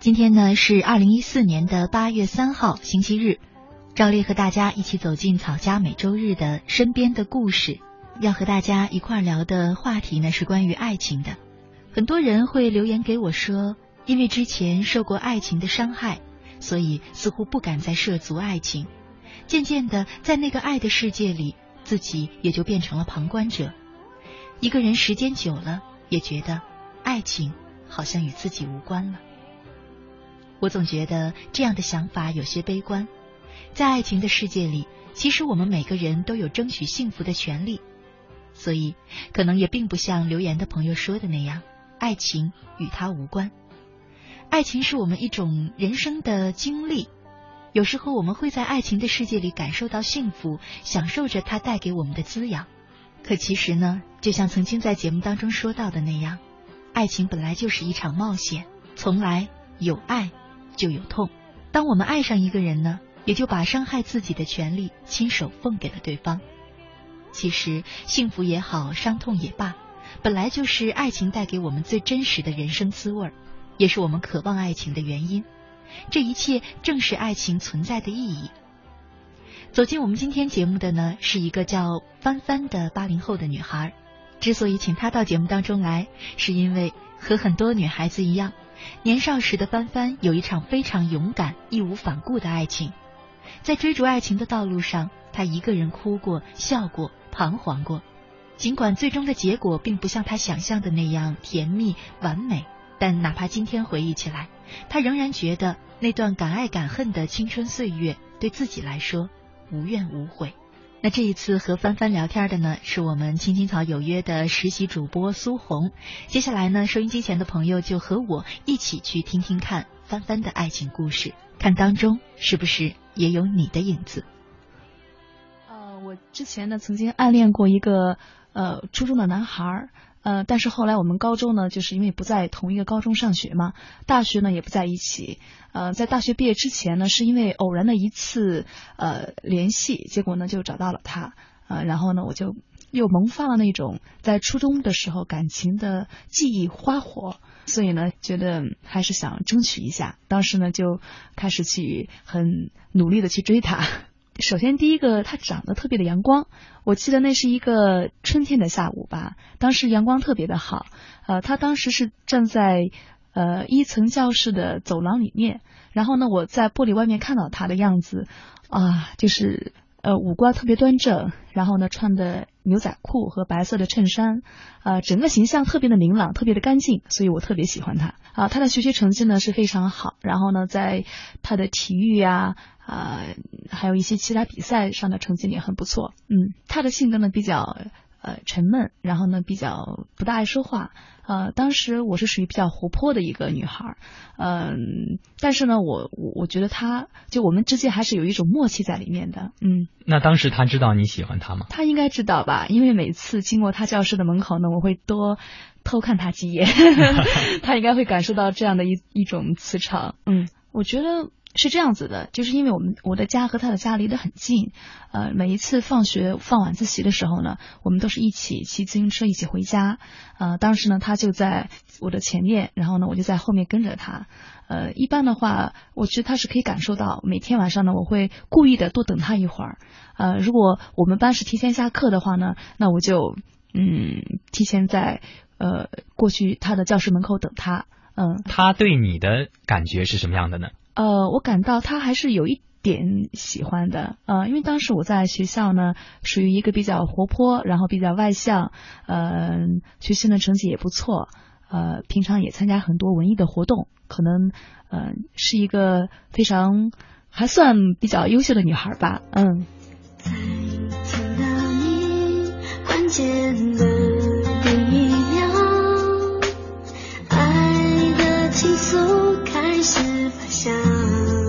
今天呢是二零一四年的八月三号星期日，照例和大家一起走进草家每周日的身边的故事。要和大家一块聊的话题呢是关于爱情的。很多人会留言给我说，因为之前受过爱情的伤害，所以似乎不敢再涉足爱情。渐渐的，在那个爱的世界里，自己也就变成了旁观者。一个人时间久了，也觉得爱情好像与自己无关了。我总觉得这样的想法有些悲观。在爱情的世界里，其实我们每个人都有争取幸福的权利，所以可能也并不像留言的朋友说的那样，爱情与他无关。爱情是我们一种人生的经历，有时候我们会在爱情的世界里感受到幸福，享受着它带给我们的滋养。可其实呢，就像曾经在节目当中说到的那样，爱情本来就是一场冒险，从来有爱。就有痛。当我们爱上一个人呢，也就把伤害自己的权利亲手奉给了对方。其实，幸福也好，伤痛也罢，本来就是爱情带给我们最真实的人生滋味，也是我们渴望爱情的原因。这一切正是爱情存在的意义。走进我们今天节目的呢，是一个叫帆帆的八零后的女孩。之所以请她到节目当中来，是因为和很多女孩子一样。年少时的帆帆有一场非常勇敢、义无反顾的爱情，在追逐爱情的道路上，他一个人哭过、笑过、彷徨过。尽管最终的结果并不像他想象的那样甜蜜完美，但哪怕今天回忆起来，他仍然觉得那段敢爱敢恨的青春岁月对自己来说无怨无悔。那这一次和帆帆聊天的呢，是我们青青草有约的实习主播苏红。接下来呢，收音机前的朋友就和我一起去听听看帆帆的爱情故事，看当中是不是也有你的影子。呃，我之前呢曾经暗恋过一个呃初中的男孩。呃，但是后来我们高中呢，就是因为不在同一个高中上学嘛，大学呢也不在一起。呃，在大学毕业之前呢，是因为偶然的一次呃联系，结果呢就找到了他。呃，然后呢我就又萌发了那种在初中的时候感情的记忆花火，所以呢觉得还是想争取一下。当时呢就开始去很努力的去追他。首先，第一个，他长得特别的阳光。我记得那是一个春天的下午吧，当时阳光特别的好。呃，他当时是站在呃一层教室的走廊里面，然后呢，我在玻璃外面看到他的样子，啊，就是呃五官特别端正，然后呢穿的牛仔裤和白色的衬衫，呃，整个形象特别的明朗，特别的干净，所以我特别喜欢他。啊，他的学习成绩呢是非常好，然后呢，在他的体育呀。啊，还有一些其他比赛上的成绩也很不错。嗯，他的性格呢比较呃沉闷，然后呢比较不大爱说话。呃，当时我是属于比较活泼的一个女孩，嗯，但是呢，我我我觉得他就我们之间还是有一种默契在里面的。嗯，那当时他知道你喜欢他吗？他应该知道吧，因为每次经过他教室的门口呢，我会多偷看他几眼，他应该会感受到这样的一一种磁场。嗯，我觉得。是这样子的，就是因为我们我的家和他的家离得很近，呃，每一次放学放晚自习的时候呢，我们都是一起骑自行车一起回家，呃，当时呢他就在我的前面，然后呢我就在后面跟着他，呃，一般的话，我觉得他是可以感受到，每天晚上呢我会故意的多等他一会儿，呃，如果我们班是提前下课的话呢，那我就嗯提前在呃过去他的教室门口等他，嗯，他对你的感觉是什么样的呢？呃，我感到他还是有一点喜欢的，呃，因为当时我在学校呢，属于一个比较活泼，然后比较外向，呃，学习呢成绩也不错，呃，平常也参加很多文艺的活动，可能，呃，是一个非常还算比较优秀的女孩吧，嗯。爱的情愫开始。想。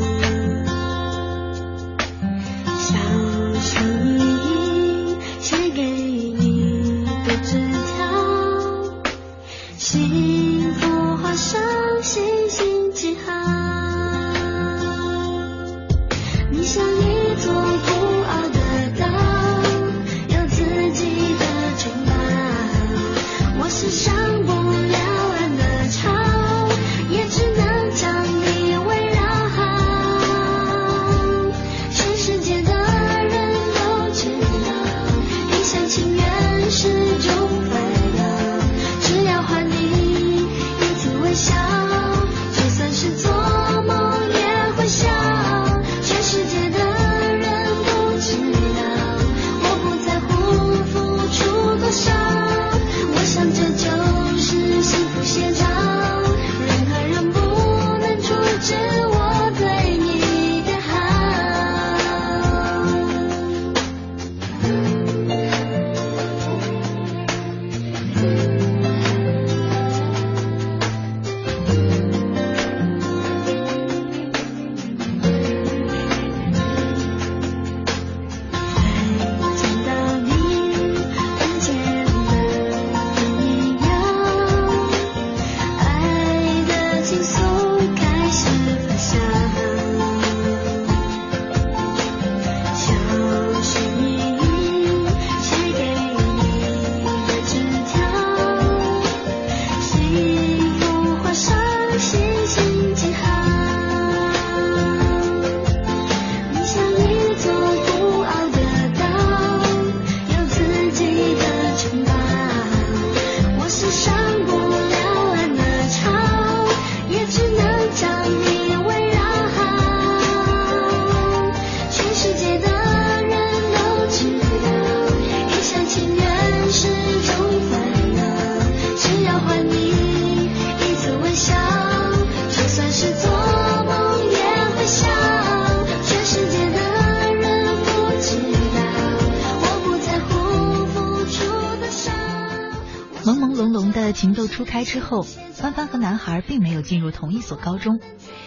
后，帆帆和男孩并没有进入同一所高中。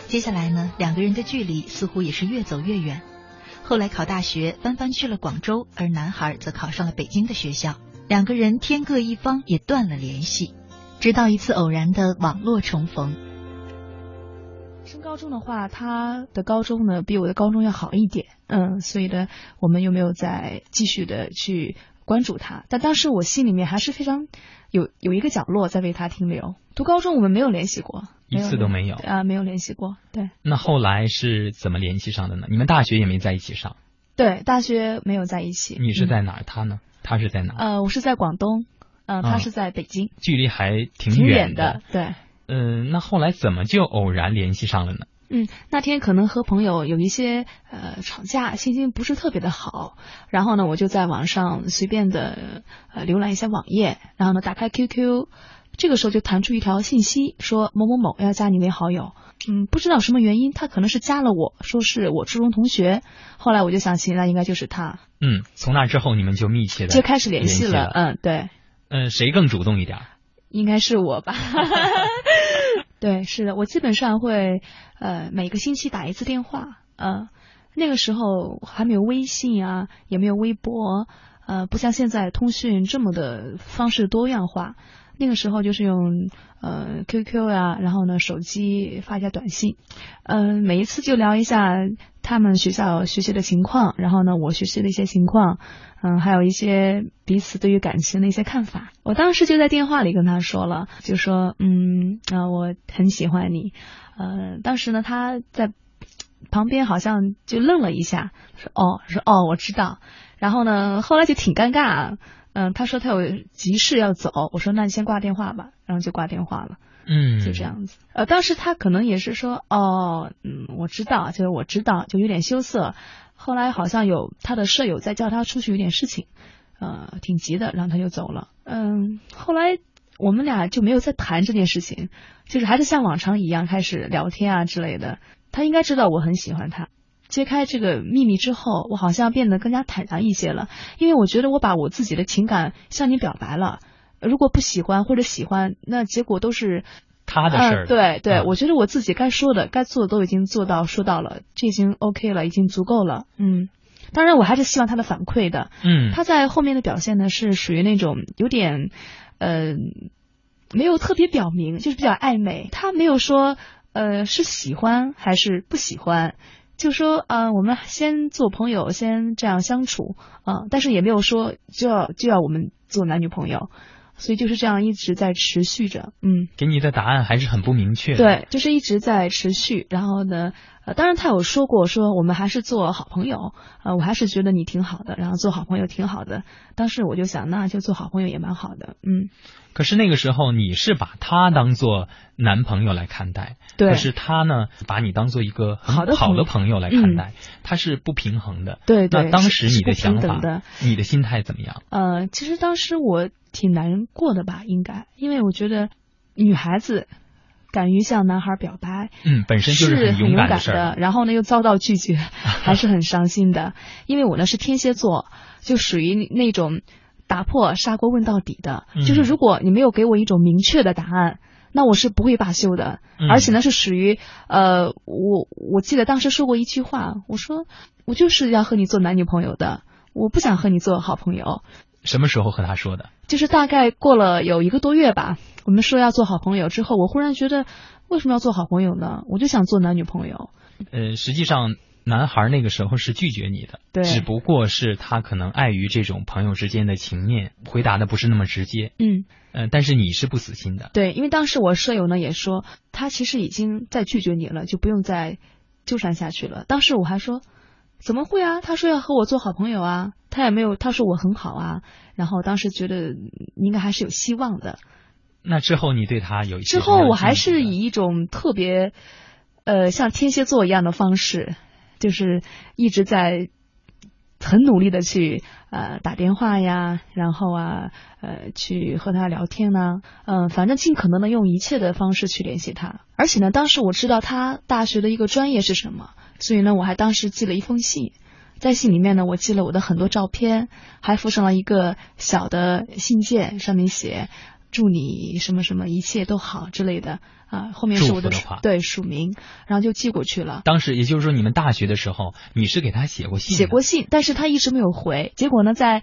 接下来呢，两个人的距离似乎也是越走越远。后来考大学，帆帆去了广州，而男孩则考上了北京的学校。两个人天各一方，也断了联系。直到一次偶然的网络重逢。升高中的话，他的高中呢比我的高中要好一点，嗯，所以呢，我们又没有再继续的去关注他。但当时我心里面还是非常有有一个角落在为他停留。读高中我们没有联系过，一次都没有啊，没有联系过。对。那后来是怎么联系上的呢？你们大学也没在一起上？对，大学没有在一起。你是在哪儿？他呢？他是在哪？呃，我是在广东，嗯，他是在北京，距离还挺远的。对。嗯，那后来怎么就偶然联系上了呢？嗯，那天可能和朋友有一些呃吵架，心情不是特别的好，然后呢，我就在网上随便的呃浏览一下网页，然后呢，打开 QQ，这个时候就弹出一条信息，说某某某要加你为好友。嗯，不知道什么原因，他可能是加了我，说是我初中同学。后来我就想起，那应该就是他。嗯，从那之后你们就密切的就开始联系了。嗯，对。嗯，谁更主动一点？应该是我吧。对，是的，我基本上会呃每个星期打一次电话。嗯，那个时候还没有微信啊，也没有微博，呃，不像现在通讯这么的方式多样化。那个时候就是用呃 QQ 呀，然后呢手机发一下短信，嗯，每一次就聊一下他们学校学习的情况，然后呢我学习的一些情况，嗯，还有一些彼此对于感情的一些看法。我当时就在电话里跟他说了，就说嗯啊我很喜欢你，呃，当时呢他在旁边好像就愣了一下，说哦说哦我知道，然后呢后来就挺尴尬。嗯，他说他有急事要走，我说那你先挂电话吧，然后就挂电话了。嗯，就这样子。呃，当时他可能也是说，哦，嗯，我知道，就是我知道，就有点羞涩。后来好像有他的舍友在叫他出去，有点事情，呃，挺急的，然后他就走了。嗯，后来我们俩就没有再谈这件事情，就是还是像往常一样开始聊天啊之类的。他应该知道我很喜欢他。揭开这个秘密之后，我好像变得更加坦然一些了，因为我觉得我把我自己的情感向你表白了，如果不喜欢或者喜欢，那结果都是他的事儿。对对，我觉得我自己该说的、该做的都已经做到、说到了，这已经 OK 了，已经足够了。嗯，当然我还是希望他的反馈的。嗯，他在后面的表现呢，是属于那种有点，呃，没有特别表明，就是比较暧昧。他没有说，呃，是喜欢还是不喜欢。就说啊，我们先做朋友，先这样相处啊，但是也没有说就要就要我们做男女朋友，所以就是这样一直在持续着，嗯。给你的答案还是很不明确。对，就是一直在持续。然后呢，呃，当然他有说过说我们还是做好朋友，呃，我还是觉得你挺好的，然后做好朋友挺好的。当时我就想，那就做好朋友也蛮好的，嗯。可是那个时候你是把他当做男朋友来看待，对。可是他呢，把你当做一个好的好的朋友来看待，他是不平衡的。对对。那当时你的想法，你的心态怎么样？呃，其实当时我挺难过的吧，应该，因为我觉得女孩子敢于向男孩表白，嗯，本身就是很勇敢的。然后呢，又遭到拒绝，还是很伤心的。因为我呢是天蝎座，就属于那种。打破砂锅问到底的，就是如果你没有给我一种明确的答案，那我是不会罢休的。而且呢，是属于呃，我我记得当时说过一句话，我说我就是要和你做男女朋友的，我不想和你做好朋友。什么时候和他说的？就是大概过了有一个多月吧，我们说要做好朋友之后，我忽然觉得为什么要做好朋友呢？我就想做男女朋友。呃，实际上。男孩那个时候是拒绝你的，对，只不过是他可能碍于这种朋友之间的情面，回答的不是那么直接，嗯，呃，但是你是不死心的，对，因为当时我舍友呢也说，他其实已经在拒绝你了，就不用再纠缠下去了。当时我还说，怎么会啊？他说要和我做好朋友啊，他也没有，他说我很好啊，然后当时觉得应该还是有希望的。那之后你对他有一之后我还是以一种特别，呃，像天蝎座一样的方式。就是一直在很努力的去呃打电话呀，然后啊呃去和他聊天呢，嗯，反正尽可能的用一切的方式去联系他。而且呢，当时我知道他大学的一个专业是什么，所以呢，我还当时寄了一封信，在信里面呢，我寄了我的很多照片，还附上了一个小的信件，上面写祝你什么什么一切都好之类的啊，后面是我的话对署名，然后就寄过去了。当时也就是说，你们大学的时候，你是给他写过信，写过信，但是他一直没有回。结果呢，在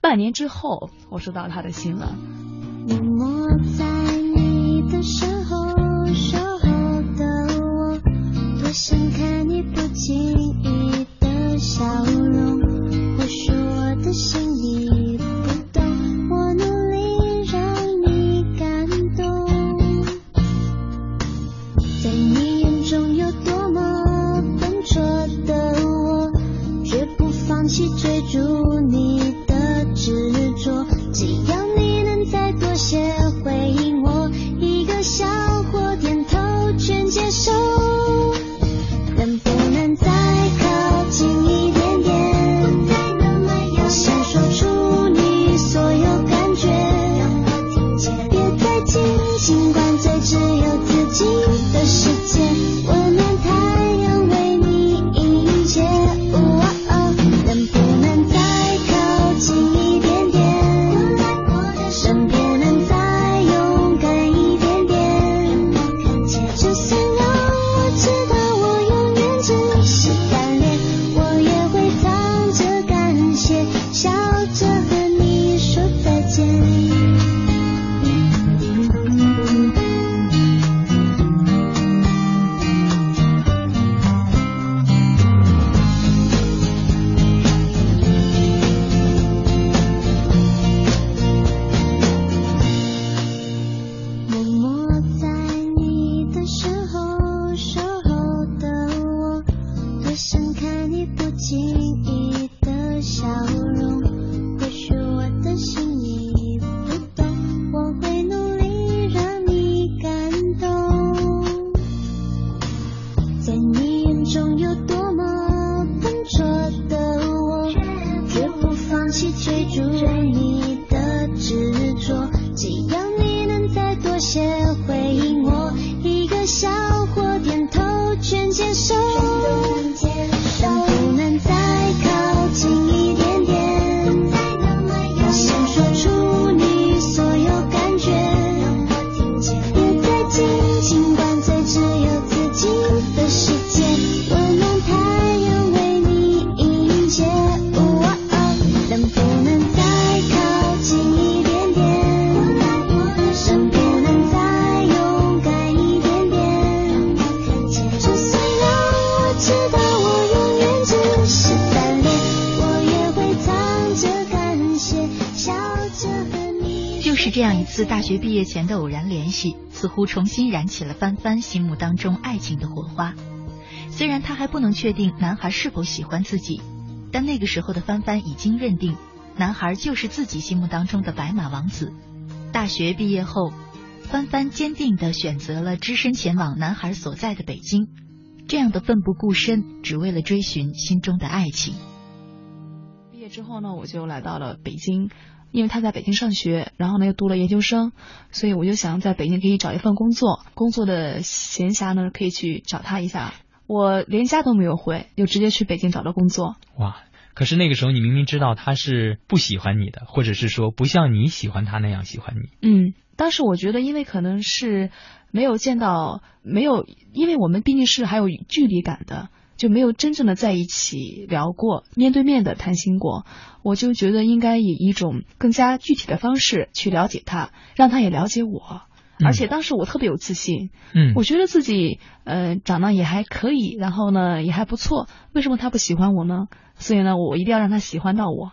半年之后，我收到他的信了。默默在你的身后守候的我，多想看你不经意的笑容。学毕业前的偶然联系，似乎重新燃起了帆帆心目当中爱情的火花。虽然他还不能确定男孩是否喜欢自己，但那个时候的帆帆已经认定，男孩就是自己心目当中的白马王子。大学毕业后，帆帆坚定地选择了只身前往男孩所在的北京，这样的奋不顾身，只为了追寻心中的爱情。毕业之后呢，我就来到了北京，因为他在北京上学，然后呢又读了研究生，所以我就想在北京可以找一份工作，工作的闲暇呢可以去找他一下。我连家都没有回，就直接去北京找到工作。哇！可是那个时候你明明知道他是不喜欢你的，或者是说不像你喜欢他那样喜欢你。嗯，当时我觉得，因为可能是没有见到，没有，因为我们毕竟是还有距离感的，就没有真正的在一起聊过，面对面的谈心过。我就觉得应该以一种更加具体的方式去了解他，让他也了解我。而且当时我特别有自信，嗯，我觉得自己呃长得也还可以，然后呢也还不错，为什么他不喜欢我呢？所以呢，我一定要让他喜欢到我。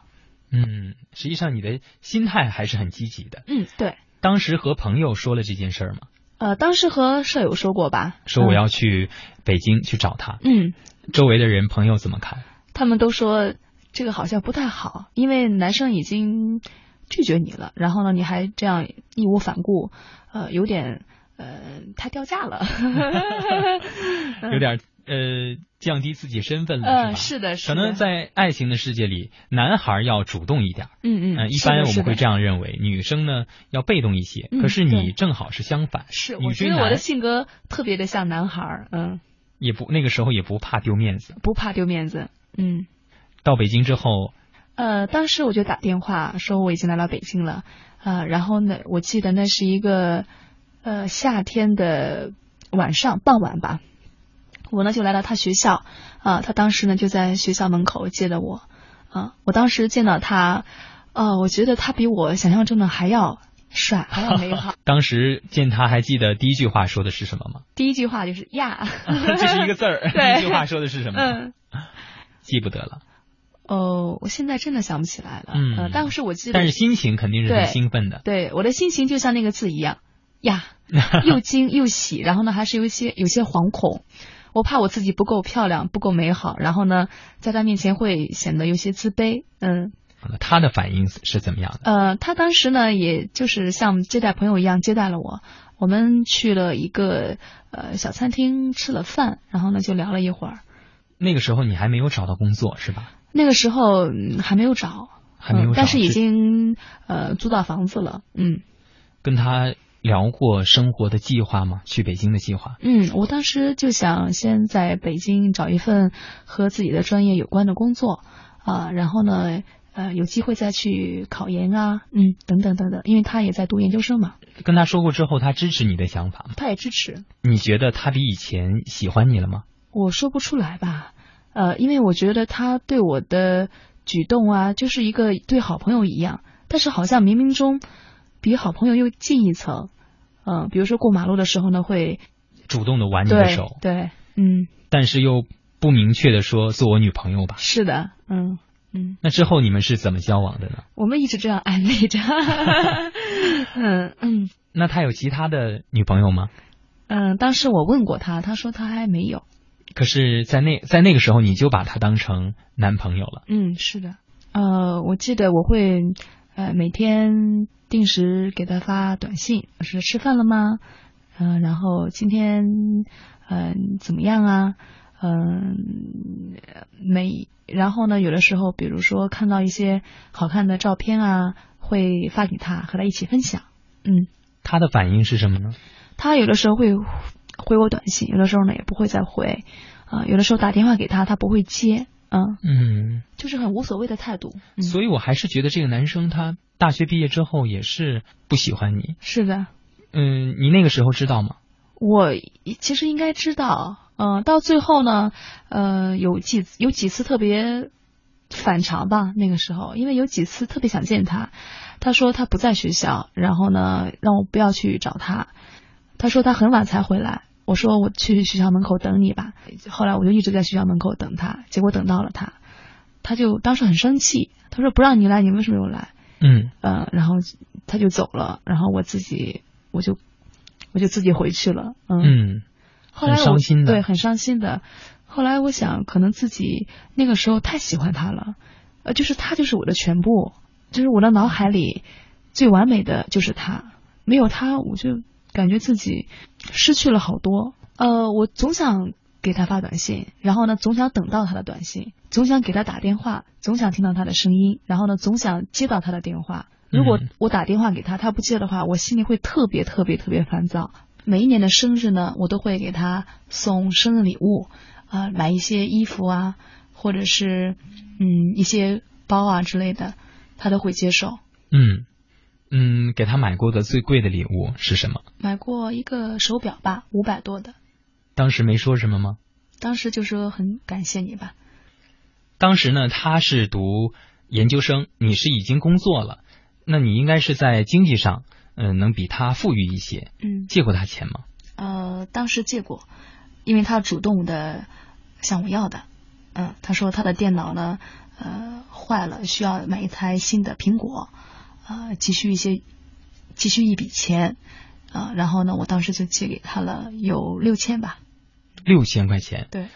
嗯，实际上你的心态还是很积极的。嗯，对。当时和朋友说了这件事儿吗？呃，当时和舍友说过吧，说我要去北京去找他。嗯，周围的人朋友怎么看？他们都说这个好像不太好，因为男生已经拒绝你了，然后呢，你还这样义无反顾，呃，有点呃太掉价了，有点呃降低自己身份了，呃，是吧？是的，是可，能在爱情的世界里，男孩要主动一点，嗯嗯，嗯，一般我们会这样。认为，女生呢要被动一些。嗯可是你正好是相反，是，我觉得我的性格特别的像男孩，嗯，也不那个时候也不怕丢面子。不怕丢面子，嗯。到北京之后，呃，当时我就打电话说我已经来到北京了，呃，然后呢，我记得那是一个呃夏天的晚上傍晚吧，我呢就来到他学校，啊、他当时呢就在学校门口接的我，啊、我当时见到他，呃，我觉得他比我想象中的还要帅，还要美好。当时见他还记得第一句话说的是什么吗？第一句话就是呀，这是一个字儿。第一句话说的是什么？嗯。记不得了。哦，我现在真的想不起来了。嗯呃但是我记得，但是心情肯定是很兴奋的。对我的心情就像那个字一样呀，又惊又喜，然后呢还是有一些有些惶恐。我怕我自己不够漂亮，不够美好，然后呢，在他面前会显得有些自卑。嗯，他的反应是怎么样的？呃，他当时呢，也就是像接待朋友一样接待了我。我们去了一个呃小餐厅吃了饭，然后呢就聊了一会儿。那个时候你还没有找到工作是吧？那个时候、嗯还没有找，还没有找，嗯但是已经呃租到房子了。嗯跟他聊过生活的计划吗？去北京的计划？嗯，我当时就想先在北京找一份和自己的专业有关的工作啊、然后呢呃有机会再去考研啊，嗯等等等等，因为他也在读研究生嘛，跟他说过之后，他支持你的想法吗？他也支持。你觉得他比以前喜欢你了吗？我说不出来吧，呃，因为我觉得他对我的举动啊，就是一个对好朋友一样，但是好像冥冥中比好朋友又近一层。嗯、比如说过马路的时候呢，会主动的挽你的对手，对，嗯，但是又不明确的说做我女朋友吧？是的，嗯嗯，那之后你们是怎么交往的呢？我们一直这样暧昧着，嗯嗯那他有其他的女朋友吗？嗯，当时我问过他，他说他还没有。可是，在那在那个时候，你就把他当成男朋友了。嗯，是的，呃，我记得我会呃每天定时给他发短信，我说吃饭了吗？嗯、然后今天嗯、怎么样啊？嗯、每然后呢，有的时候比如说看到一些好看的照片啊，会发给他，和他一起分享。嗯，他的反应是什么呢？他有的时候会回我短信，有的时候呢也不会再回，啊、有的时候打电话给他，他不会接，嗯、嗯，就是很无所谓的态度。嗯、所以我还是觉得这个男生他大学毕业之后也是不喜欢你。是的，嗯，你那个时候知道吗？我其实应该知道，嗯、到最后呢，呃，有几有几次特别反常吧，那个时候，因为有几次特别想见他，他说他不在学校，然后呢，让我不要去找他，他说他很晚才回来，我说我去学校门口等你吧，后来我就一直在学校门口等他，结果等到了他，他就当时很生气，他说不让你来，你为什么又来？嗯，呃，然后他就走了，然后我自己我就我就自己回去了，嗯，嗯，后来我很伤心的对，很伤心的。后来我想，可能自己那个时候太喜欢他了，呃，就是他就是我的全部，就是我的脑海里最完美的就是他，没有他我就感觉自己失去了好多。呃，我总想给他发短信，然后呢，总想等到他的短信，总想给他打电话，总想听到他的声音，然后呢，总想接到他的电话。如果嗯我打电话给他，他不接的话，我心里会特别特别特别烦躁。每一年的生日呢，我都会给他送生日礼物，啊、买一些衣服啊，或者是嗯一些包啊之类的，他都会接受。嗯嗯，给他买过的最贵的礼物是什么？买过一个手表吧，五百多的，当时没说什么吗？当时就说很感谢你吧。当时呢，他是读研究生，你是已经工作了，那你应该是在经济上，嗯、能比他富裕一些。嗯，借过他钱吗？呃，当时借过，因为他主动的向我要的。嗯，他说他的电脑呢，呃，坏了，需要买一台新的苹果，呃，急需一些，急需一笔钱，啊、然后呢，我当时就借给他了有六千吧，六千块钱，对，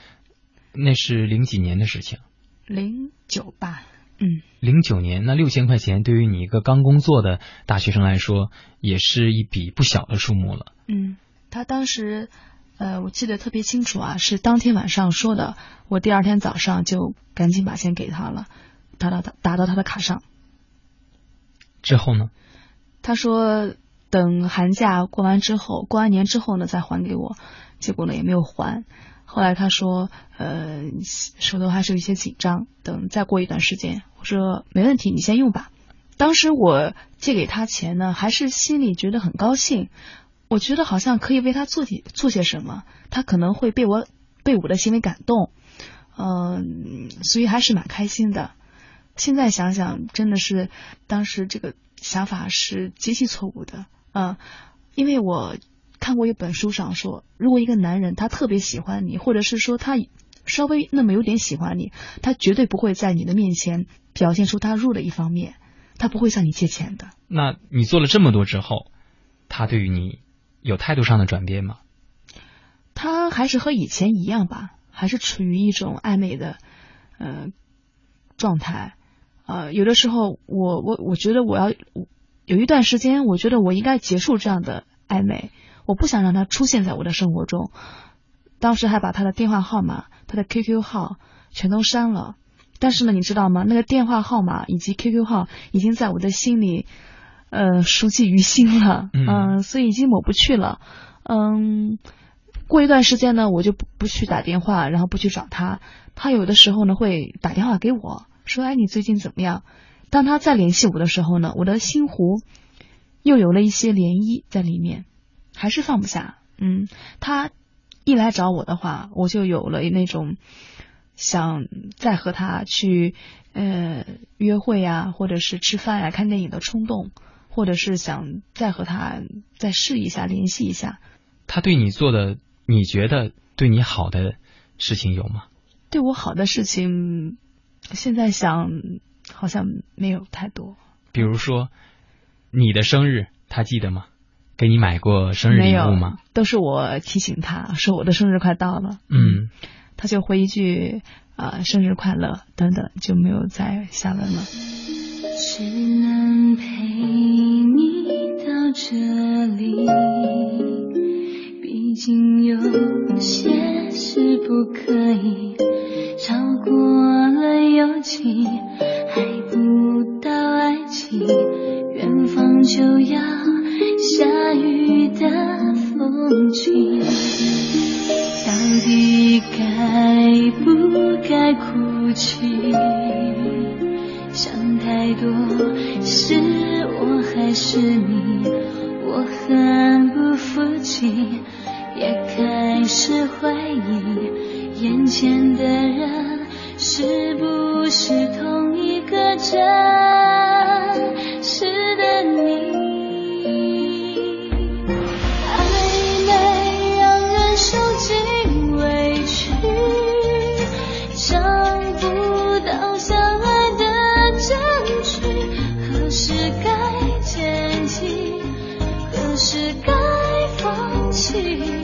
那是零几年的事情。零九吧，嗯，零九年，那六千块钱对于你一个刚工作的大学生来说，也是一笔不小的数目了。嗯，他当时，呃，我记得特别清楚啊，是当天晚上说的，我第二天早上就赶紧把钱给他了，打到他打到他的卡上。之后呢？他说等寒假过完之后，过完年之后呢再还给我，结果呢也没有还。后来他说，呃，手头还是有一些紧张，等再过一段时间。我说没问题，你先用吧。当时我借给他钱呢，还是心里觉得很高兴，我觉得好像可以为他做点做些什么，他可能会被我被我的行为感动，嗯、所以还是蛮开心的。现在想想，真的是当时这个想法是极其错误的，嗯、因为我看过一本书上说，如果一个男人他特别喜欢你，或者是说他稍微那么有点喜欢你，他绝对不会在你的面前表现出他弱的一方面，他不会向你借钱的。那你做了这么多之后，他对于你有态度上的转变吗？他还是和以前一样吧，还是处于一种暧昧的呃状态。呃，有的时候我我我觉得我要有一段时间，我觉得我应该结束这样的暧昧，我不想让他出现在我的生活中。当时还把他的电话号码、他的 QQ 号全都删了。但是呢，你知道吗？那个电话号码以及 QQ 号已经在我的心里，呃，熟记于心了，嗯呃所以已经抹不去了。嗯，过一段时间呢，我就不不去打电话，然后不去找他。他有的时候呢会打电话给我说：“哎，你最近怎么样？”当他再联系我的时候呢，我的心湖又有了一些涟漪在里面，还是放不下。嗯，他一来找我的话，我就有了那种想再和他去呃约会呀，或者是吃饭呀、看电影的冲动，或者是想再和他再试一下、联系一下。他对你做的，你觉得对你好的事情有吗？对我好的事情，现在想好像没有太多。比如说你的生日，他记得吗？给你买过生日礼物吗？？都是我提醒他说我的生日快到了，嗯，他就回一句啊、生日快乐等等，就没有再下文了。只能陪你到这里，毕竟有些事不可以超过了友情，还不到爱情，远方就要下雨的风景。到底该不该哭泣？想太多，是我还是你？我很不服气，也开始怀疑眼前的人是不是同一个真实的你。心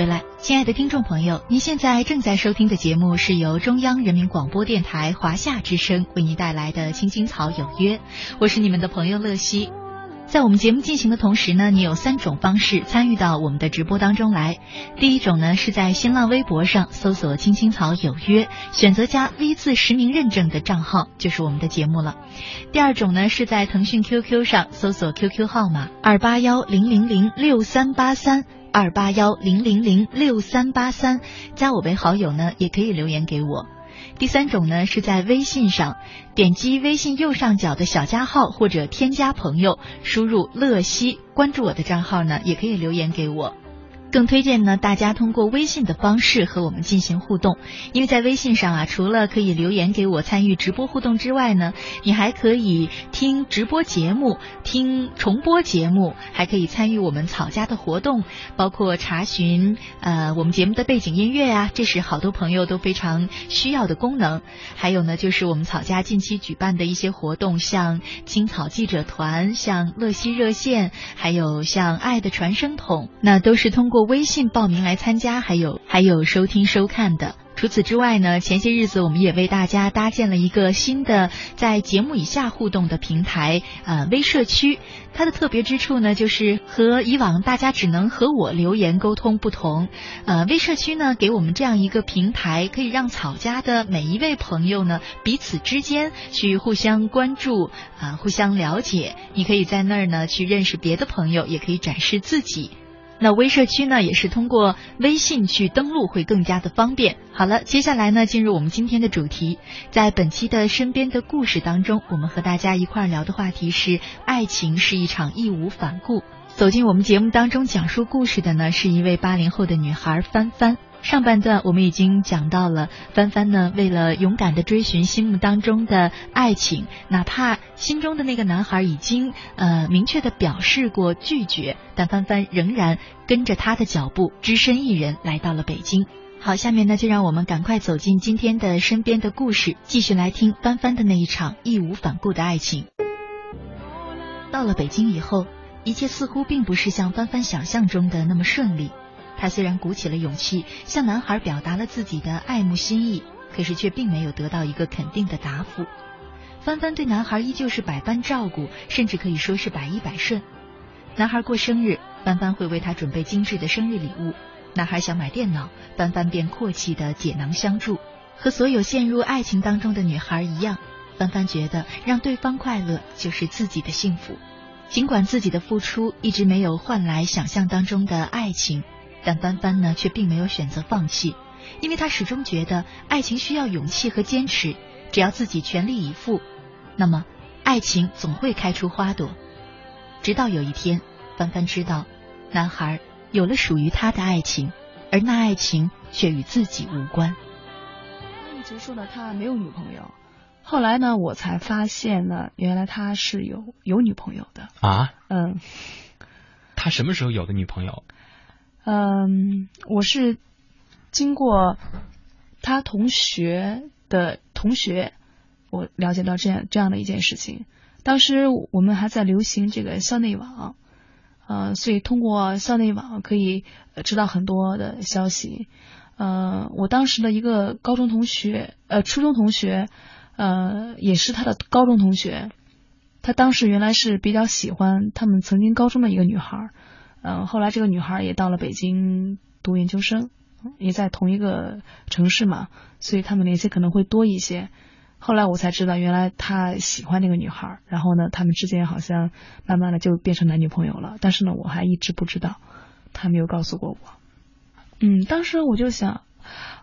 回来，亲爱的听众朋友，您现在正在收听的节目是由中央人民广播电台华夏之声为您带来的《青青草有约》，我是你们的朋友乐西。在我们节目进行的同时呢，你有三种方式参与到我们的直播当中来。第一种呢是在新浪微博上搜索“青青草有约”，选择加 V 字实名认证的账号就是我们的节目了。第二种呢是在腾讯 QQ 上搜索 QQ 号码二八幺零零零六三八三。二八幺零零零六三八三，加我为好友呢，也可以留言给我。第三种呢，是在微信上点击微信右上角的小加号或者添加朋友，输入乐西，关注我的账号呢，也可以留言给我。更推荐呢，大家通过微信的方式和我们进行互动，因为在微信上啊，除了可以留言给我参与直播互动之外呢，你还可以听直播节目、听重播节目，还可以参与我们草家的活动，包括查询呃我们节目的背景音乐啊，这是好多朋友都非常需要的功能。还有呢，就是我们草家近期举办的一些活动，像青草记者团、像乐西热线，还有像爱的传声筒，那都是通过。微信报名来参加，还有还有收听收看的。除此之外呢，前些日子我们也为大家搭建了一个新的在节目以下互动的平台，呃，微社区。它的特别之处呢，就是和以往大家只能和我留言沟通不同。呃，微社区呢，给我们这样一个平台，可以让草家的每一位朋友呢，彼此之间去互相关注啊，互相了解。你可以在那儿呢去认识别的朋友，也可以展示自己。那微社区呢，也是通过微信去登录会更加的方便。好了，接下来呢，进入我们今天的主题，在本期的身边的故事当中，我们和大家一块聊的话题是：爱情是一场义无反顾。走进我们节目当中讲述故事的呢，是一位八零后的女孩帆帆。上半段我们已经讲到了，帆帆呢为了勇敢的追寻心目当中的爱情，哪怕心中的那个男孩已经呃明确的表示过拒绝，但帆帆仍然跟着他的脚步，只身一人来到了北京。好，下面呢就让我们赶快走进今天的身边的故事，继续来听帆帆的那一场义无反顾的爱情。到了北京以后，一切似乎并不是像帆帆想象中的那么顺利。他虽然鼓起了勇气向男孩表达了自己的爱慕心意，可是却并没有得到一个肯定的答复。帆帆对男孩依旧是百般照顾，甚至可以说是百依百顺。男孩过生日，帆帆会为他准备精致的生日礼物；男孩想买电脑，帆帆便阔气的解囊相助。和所有陷入爱情当中的女孩一样，帆帆觉得让对方快乐就是自己的幸福。尽管自己的付出一直没有换来想象当中的爱情。但帆帆呢，却并没有选择放弃，因为他始终觉得爱情需要勇气和坚持，只要自己全力以赴，那么爱情总会开出花朵。直到有一天，帆帆知道，男孩有了属于他的爱情，而那爱情却与自己无关。他一直说呢，他没有女朋友，后来呢，我才发现呢，原来他是有有女朋友的啊。嗯，他什么时候有的女朋友？嗯，我是经过他同学的同学，我了解到这样这样的一件事情。当时我们还在流行这个校内网，呃，所以通过校内网可以知道很多的消息。呃，我当时的一个高中同学，呃，初中同学，呃，也是他的高中同学。他当时原来是比较喜欢他们曾经高中的一个女孩。嗯，后来这个女孩也到了北京读研究生，也在同一个城市嘛，所以他们联系可能会多一些。后来我才知道，原来他喜欢那个女孩，然后呢，他们之间好像慢慢的就变成男女朋友了。但是呢，我还一直不知道，他没有告诉过我。嗯，当时我就想，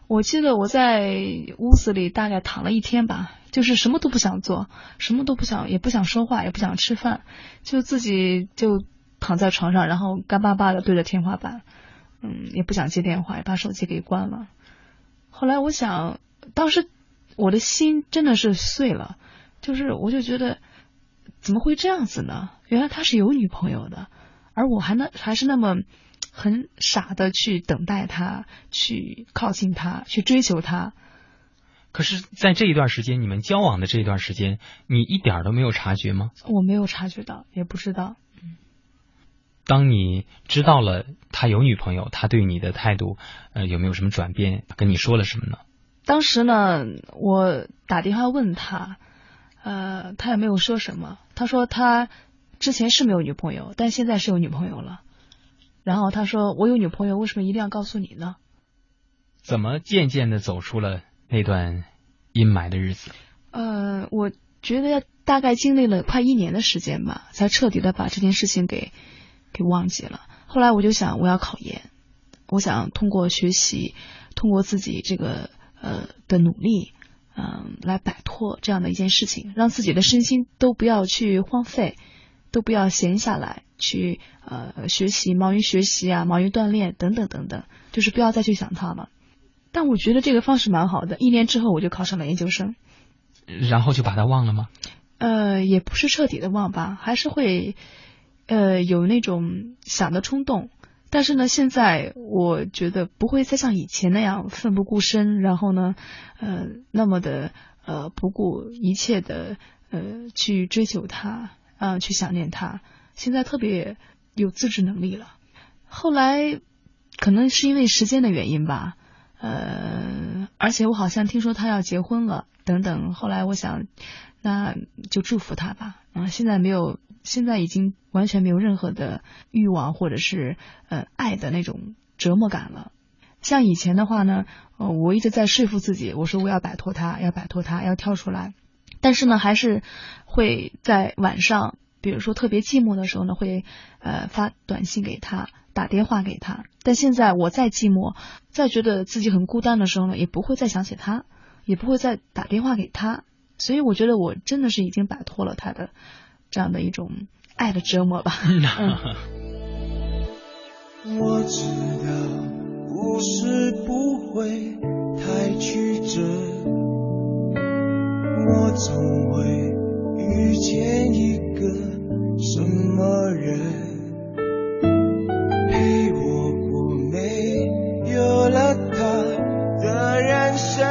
我记得我在屋子里大概躺了一天吧，就是什么都不想做，什么都不想，也不想说话，也不想吃饭，就自己就。躺在床上，然后干巴巴的对着天花板，嗯，也不想接电话，也把手机给关了。后来我想，当时我的心真的是碎了，就是我就觉得怎么会这样子呢？原来他是有女朋友的，而我还能还是那么很傻的去等待他，去靠近他，去追求他。可是，在这一段时间，你们交往的这一段时间，你一点都没有察觉吗？我没有察觉到，也不知道。当你知道了他有女朋友，他对你的态度，呃，有没有什么转变？跟你说了什么呢？当时呢，我打电话问他，呃，他也没有说什么。他说他之前是没有女朋友，但现在是有女朋友了。然后他说我有女朋友，为什么一定要告诉你呢？怎么渐渐的走出了那段阴霾的日子？呃，我觉得大概经历了快一年的时间吧，才彻底的把这件事情给给忘记了。后来我就想，我要考研，我想通过学习，通过自己这个呃的努力，嗯、来摆脱这样的一件事情，让自己的身心都不要去荒废，都不要闲下来去呃学习，忙于学习啊，忙于锻炼等等等等，就是不要再去想它了。但我觉得这个方式蛮好的，一年之后我就考上了研究生。然后就把它忘了吗？呃，也不是彻底的忘吧，还是会呃有那种想的冲动。但是呢，现在我觉得不会再像以前那样奋不顾身，然后呢，呃，那么的呃不顾一切的呃去追求他啊、去想念他。现在特别有自制能力了。后来可能是因为时间的原因吧，呃，而且我好像听说他要结婚了，等等。后来我想，那就祝福他吧。啊、现在没有，现在已经完全没有任何的欲望或者是呃爱的那种折磨感了。像以前的话呢，呃，我一直在说服自己，我说我要摆脱他，要摆脱他，要跳出来。但是呢，还是会在晚上，比如说特别寂寞的时候呢，会呃发短信给他，打电话给他。但现在我再寂寞，再觉得自己很孤单的时候呢，也不会再想起他，也不会再打电话给他。所以我觉得我真的是已经摆脱了他的这样的一种爱的折磨吧。嗯我知道故事不会太曲折，我总会遇见一个什么人，陪我过没有了他的人生，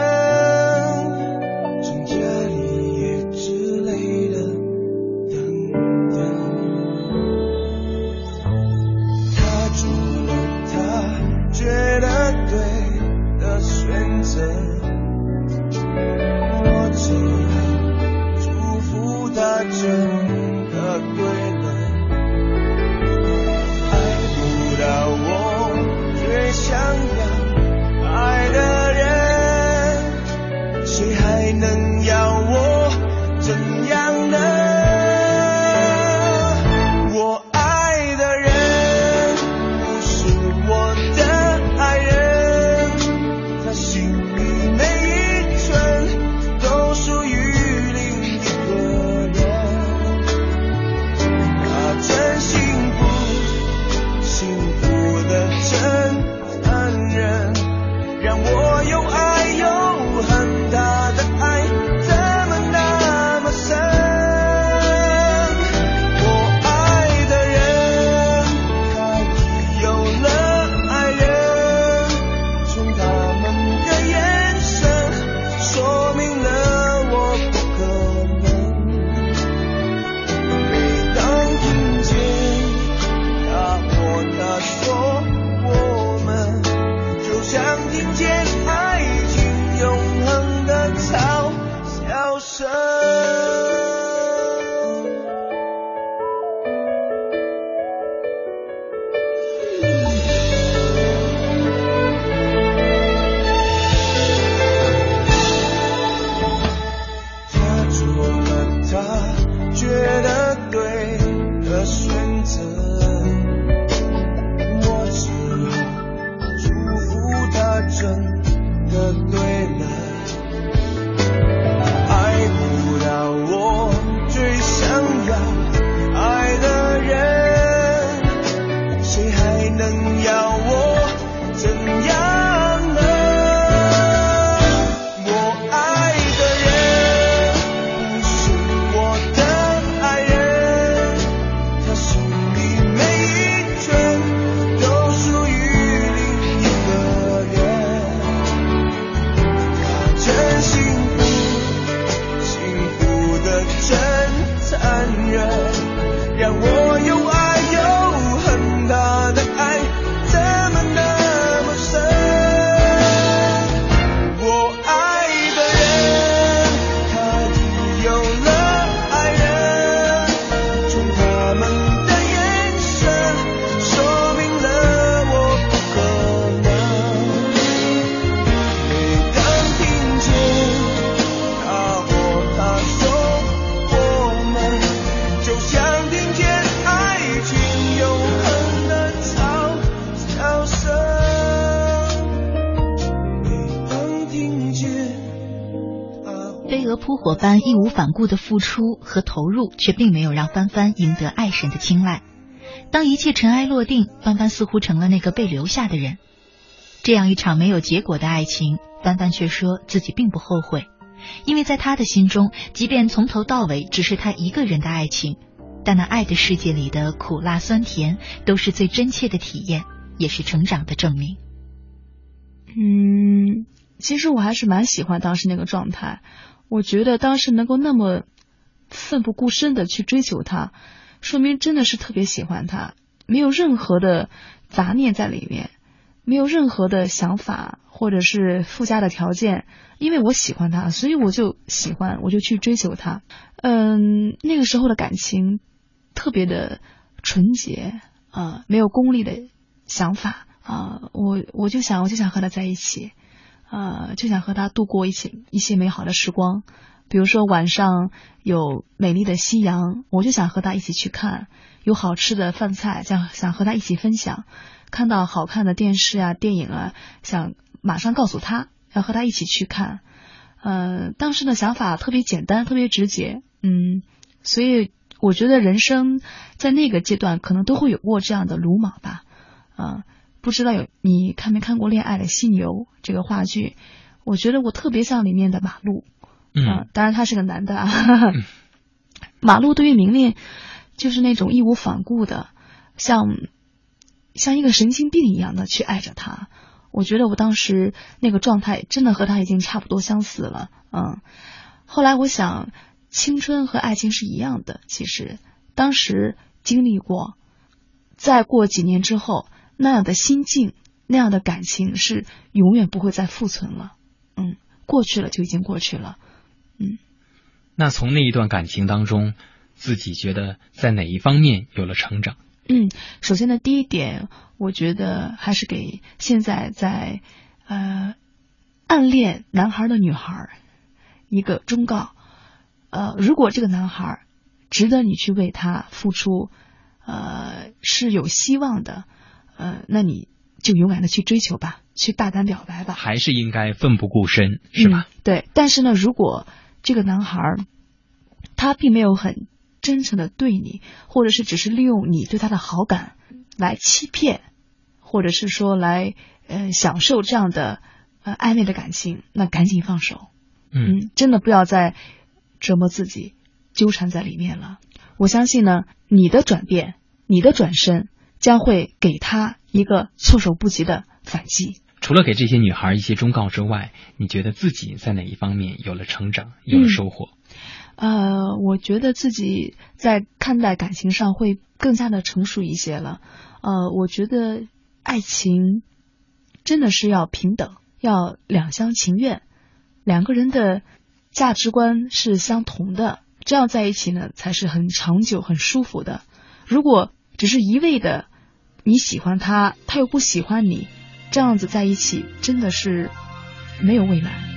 怎样火般义无反顾的付出和投入，却并没有让帆帆赢得爱神的青睐。当一切尘埃落定，帆帆似乎成了那个被留下的人。这样一场没有结果的爱情，帆帆却说自己并不后悔，因为在他的心中，即便从头到尾只是他一个人的爱情，但那爱的世界里的苦辣酸甜，都是最真切的体验，也是成长的证明。嗯，其实我还是蛮喜欢当时那个状态。我觉得当时能够那么奋不顾身的去追求他，说明真的是特别喜欢他，没有任何的杂念在里面，没有任何的想法或者是附加的条件。因为我喜欢他，所以我就喜欢，我就去追求他。嗯，那个时候的感情特别的纯洁啊、没有功利的想法啊、我我就想，我就想和他在一起。呃，就想和他度过一起一些美好的时光，比如说晚上有美丽的夕阳，我就想和他一起去看；有好吃的饭菜，想想和他一起分享；看到好看的电视啊、电影啊，想马上告诉他，要和他一起去看。呃，当时的想法特别简单，特别直接，嗯，所以我觉得人生在那个阶段可能都会有过这样的鲁莽吧，啊、不知道有你看没看过《恋爱的犀牛》这个话剧？我觉得我特别像里面的马路，啊嗯，当然他是个男的啊。马路对于明恋就是那种义无反顾的，像像一个神经病一样的去爱着他。我觉得我当时那个状态真的和他已经差不多相似了，嗯。后来我想，青春和爱情是一样的，其实当时经历过，再过几年之后，那样的心境、那样的感情是永远不会再复存了。嗯，过去了就已经过去了。嗯那从那一段感情当中，自己觉得在哪一方面有了成长？嗯，首先呢，第一点，我觉得还是给现在在呃暗恋男孩的女孩一个忠告。呃，如果这个男孩值得你去为他付出，呃，是有希望的，呃，那你就勇敢的去追求吧，去大胆表白吧。还是应该奋不顾身，是吧？嗯？对，但是呢，如果这个男孩他并没有很真诚的对你，或者是只是利用你对他的好感来欺骗，或者是说来呃享受这样的呃暧昧的感情，那赶紧放手。嗯嗯，真的不要再折磨自己，纠缠在里面了。我相信呢，你的转变，你的转身，将会给他一个措手不及的反击。除了给这些女孩一些忠告之外，你觉得自己在哪一方面有了成长，有了嗯收获？呃，我觉得自己在看待感情上会更加的成熟一些了。呃，我觉得爱情真的是要平等，要两厢情愿，两个人的价值观是相同的，这样在一起呢才是很长久、很舒服的。如果只是一味的你喜欢他，他又不喜欢你，这样子在一起真的是没有未来。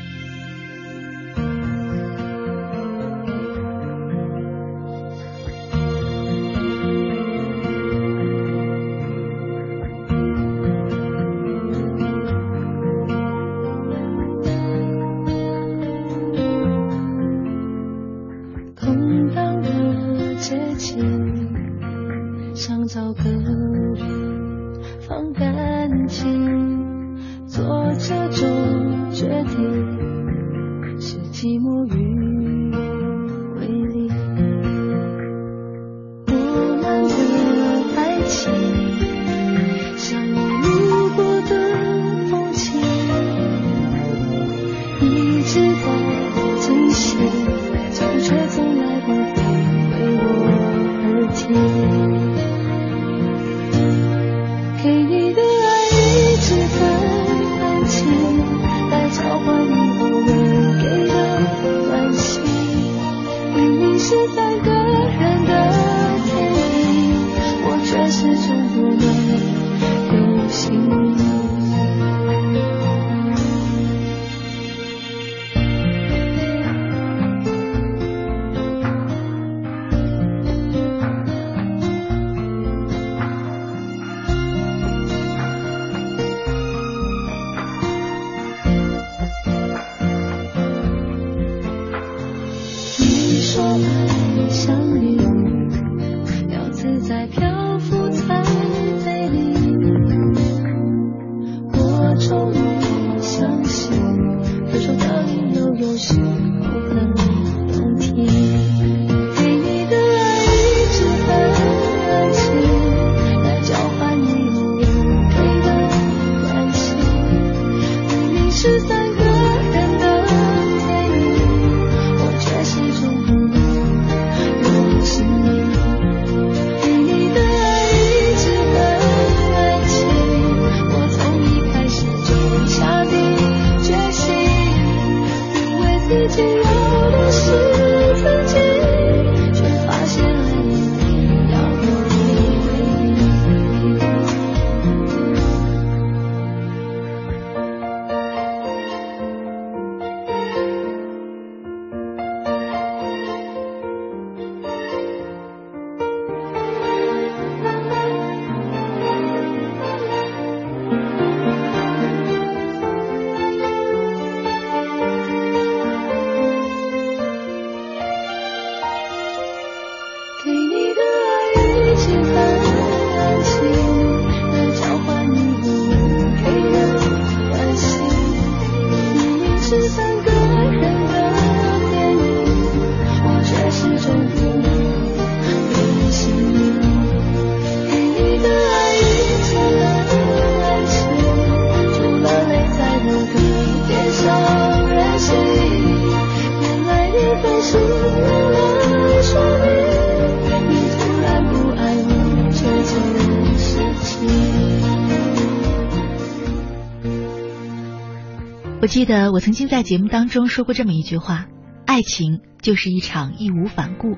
我记得我曾经在节目当中说过这么一句话：爱情就是一场义无反顾。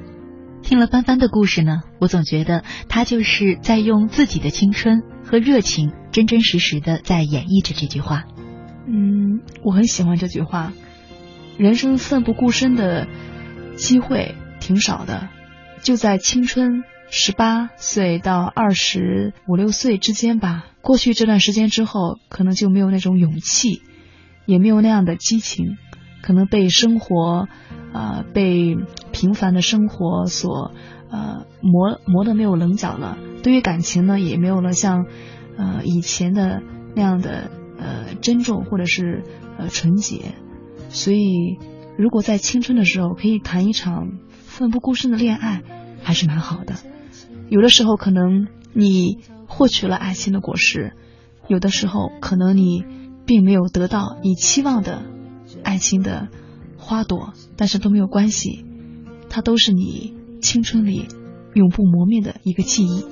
听了帆帆的故事呢，我总觉得他就是在用自己的青春和热情，真真实实的在演绎着这句话。嗯，我很喜欢这句话。人生奋不顾身的机会挺少的，就在青春十八岁到二十五六岁之间吧。过去这段时间之后，可能就没有那种勇气，也没有那样的激情，可能被生活，呃，被平凡的生活所呃磨磨得没有棱角了。对于感情呢，也没有了像呃以前的那样的呃珍重或者是呃纯洁。所以，如果在青春的时候可以谈一场奋不顾身的恋爱，还是蛮好的。有的时候可能你。获取了爱情的果实，有的时候可能你并没有得到你期望的爱情的花朵，但是都没有关系，它都是你青春里永不磨灭的一个记忆。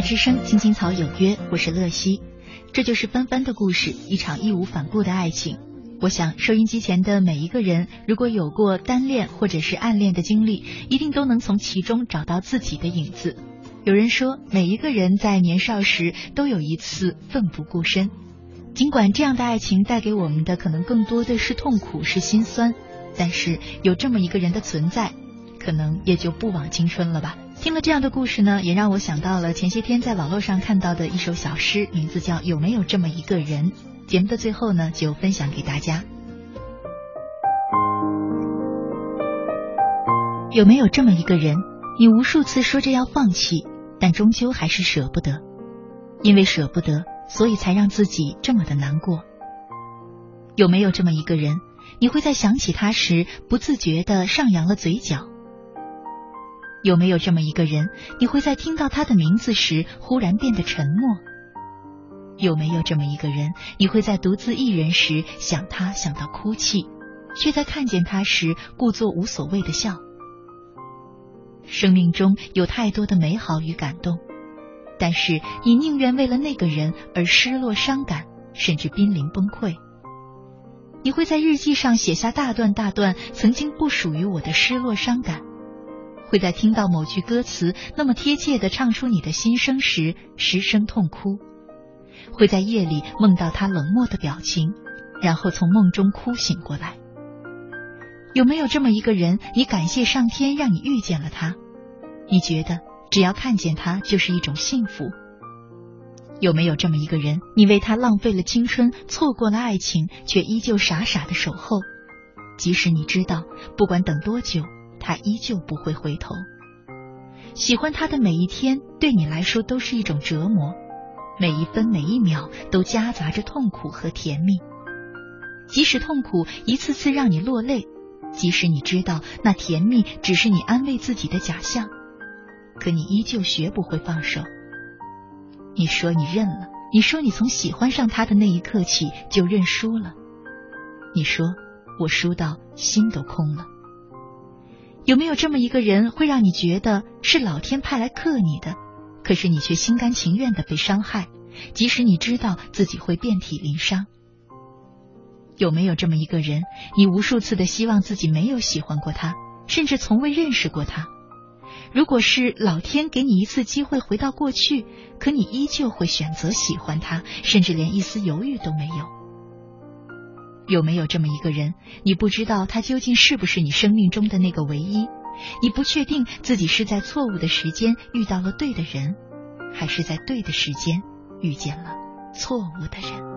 之声，青青草有约，我是乐西。这就是帆帆的故事，一场义无反顾的爱情。我想，收音机前的每一个人，如果有过单恋或者是暗恋的经历，一定都能从其中找到自己的影子。有人说，每一个人在年少时都有一次奋不顾身，尽管这样的爱情带给我们的可能更多的是痛苦、是心酸，但是有这么一个人的存在，可能也就不枉青春了吧。听了这样的故事呢，也让我想到了前些天在网络上看到的一首小诗，名字叫《有没有这么一个人》。节目的最后呢，就分享给大家。有没有这么一个人，你无数次说着要放弃，但终究还是舍不得，因为舍不得，所以才让自己这么的难过。有没有这么一个人，你会在想起他时不自觉的上扬了嘴角？有没有这么一个人，你会在听到他的名字时忽然变得沉默？有没有这么一个人，你会在独自一人时想他想到哭泣，却在看见他时故作无所谓的笑？生命中有太多的美好与感动，但是你宁愿为了那个人而失落、伤感，甚至濒临崩溃。你会在日记上写下大段大段曾经不属于我的失落、伤感。会在听到某句歌词那么贴切的唱出你的心声时失声痛哭，会在夜里梦到他冷漠的表情，然后从梦中哭醒过来。有没有这么一个人，你感谢上天让你遇见了他？你觉得只要看见他就是一种幸福？有没有这么一个人，你为他浪费了青春，错过了爱情，却依旧傻傻的守候？即使你知道，不管等多久。他依旧不会回头。喜欢他的每一天，对你来说都是一种折磨，每一分每一秒都夹杂着痛苦和甜蜜。即使痛苦一次次让你落泪，即使你知道那甜蜜只是你安慰自己的假象，可你依旧学不会放手。你说你认了，你说你从喜欢上他的那一刻起就认输了，你说我输到心都空了。有没有这么一个人，会让你觉得是老天派来克你的，可是你却心甘情愿的被伤害，即使你知道自己会遍体鳞伤？有没有这么一个人，你无数次的希望自己没有喜欢过他，甚至从未认识过他？如果是老天给你一次机会回到过去，可你依旧会选择喜欢他，甚至连一丝犹豫都没有。有没有这么一个人，你不知道他究竟是不是你生命中的那个唯一，你不确定自己是在错误的时间遇到了对的人，还是在对的时间遇见了错误的人。